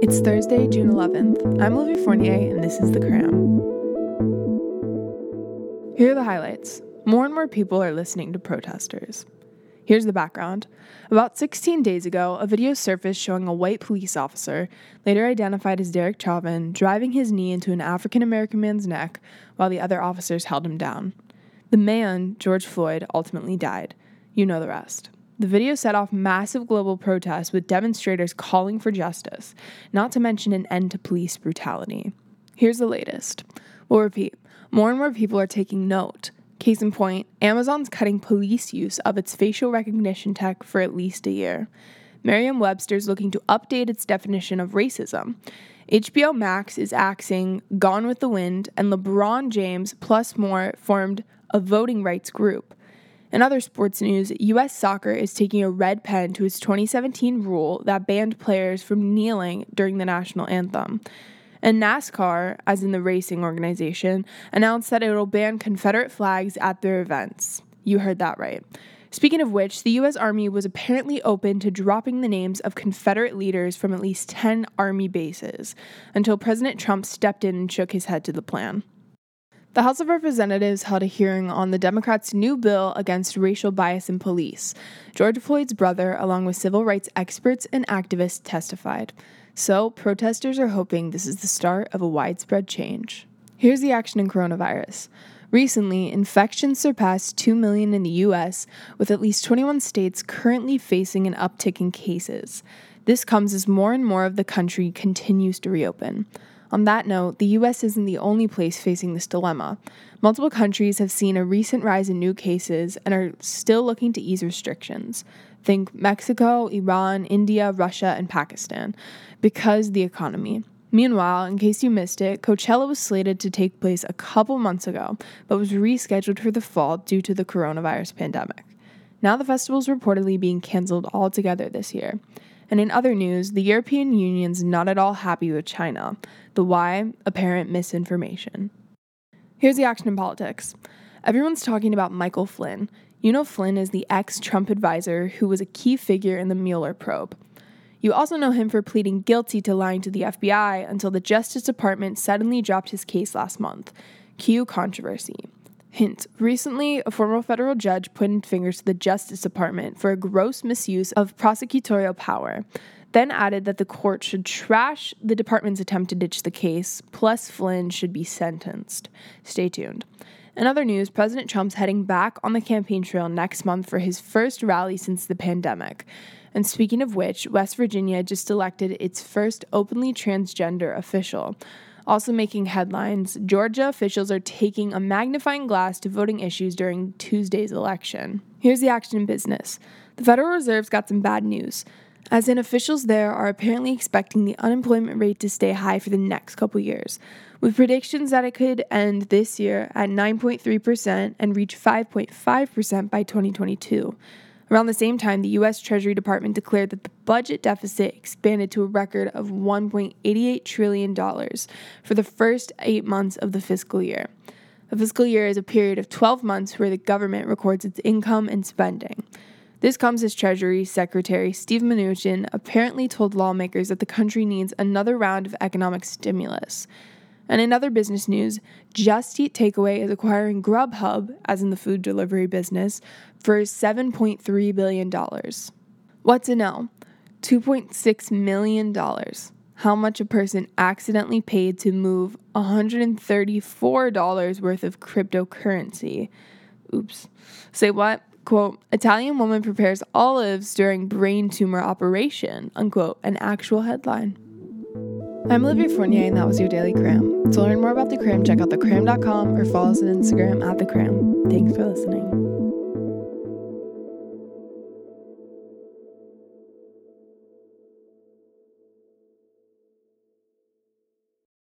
It's Thursday, June 11th. I'm Olivia Fournier, and this is The Cramm. Here are the highlights. More and more people are listening to protesters. Here's the background. About 16 days ago, a video surfaced showing a white police officer, later identified as Derek Chauvin, driving his knee into an African American man's neck while the other officers held him down. The man, George Floyd, ultimately died. You know the rest. The video set off massive global protests with demonstrators calling for justice, not to mention an end to police brutality. Here's the latest. We'll repeat more and more people are taking note. Case in point, Amazon's cutting police use of its facial recognition tech for at least a year. Merriam Webster's looking to update its definition of racism. HBO Max is axing Gone with the Wind, and LeBron James, plus more, formed a voting rights group. In other sports news, US soccer is taking a red pen to its 2017 rule that banned players from kneeling during the national anthem. And NASCAR, as in the racing organization, announced that it will ban Confederate flags at their events. You heard that right. Speaking of which, the US Army was apparently open to dropping the names of Confederate leaders from at least 10 Army bases until President Trump stepped in and shook his head to the plan. The House of Representatives held a hearing on the Democrats' new bill against racial bias in police. George Floyd's brother, along with civil rights experts and activists, testified. So, protesters are hoping this is the start of a widespread change. Here's the action in coronavirus. Recently, infections surpassed 2 million in the US, with at least 21 states currently facing an uptick in cases. This comes as more and more of the country continues to reopen. On that note, the US isn't the only place facing this dilemma. Multiple countries have seen a recent rise in new cases and are still looking to ease restrictions. Think Mexico, Iran, India, Russia, and Pakistan, because the economy. Meanwhile, in case you missed it, Coachella was slated to take place a couple months ago, but was rescheduled for the fall due to the coronavirus pandemic. Now the festival is reportedly being canceled altogether this year. And in other news, the European Union's not at all happy with China. The why? Apparent misinformation. Here's the action in politics. Everyone's talking about Michael Flynn. You know Flynn is the ex Trump advisor who was a key figure in the Mueller probe. You also know him for pleading guilty to lying to the FBI until the Justice Department suddenly dropped his case last month. Cue controversy. Hint Recently, a former federal judge pointed fingers to the Justice Department for a gross misuse of prosecutorial power, then added that the court should trash the department's attempt to ditch the case, plus Flynn should be sentenced. Stay tuned. In other news, President Trump's heading back on the campaign trail next month for his first rally since the pandemic. And speaking of which, West Virginia just elected its first openly transgender official. Also making headlines, Georgia officials are taking a magnifying glass to voting issues during Tuesday's election. Here's the action in business. The Federal Reserve's got some bad news. As in, officials there are apparently expecting the unemployment rate to stay high for the next couple years, with predictions that it could end this year at 9.3% and reach 5.5% by 2022. Around the same time, the U.S. Treasury Department declared that the budget deficit expanded to a record of $1.88 trillion for the first eight months of the fiscal year. A fiscal year is a period of 12 months where the government records its income and spending. This comes as Treasury Secretary Steve Mnuchin apparently told lawmakers that the country needs another round of economic stimulus. And in other business news, Just Eat Takeaway is acquiring Grubhub, as in the food delivery business, for $7.3 billion. What to know? $2.6 million. How much a person accidentally paid to move $134 worth of cryptocurrency. Oops. Say what? Quote, Italian woman prepares olives during brain tumor operation. Unquote. An actual headline. I'm Olivia Fournier, and that was your Daily Cramm. To learn more about The Cramm, check out thecramm.com or follow us on Instagram at The Cramm. Thanks for listening.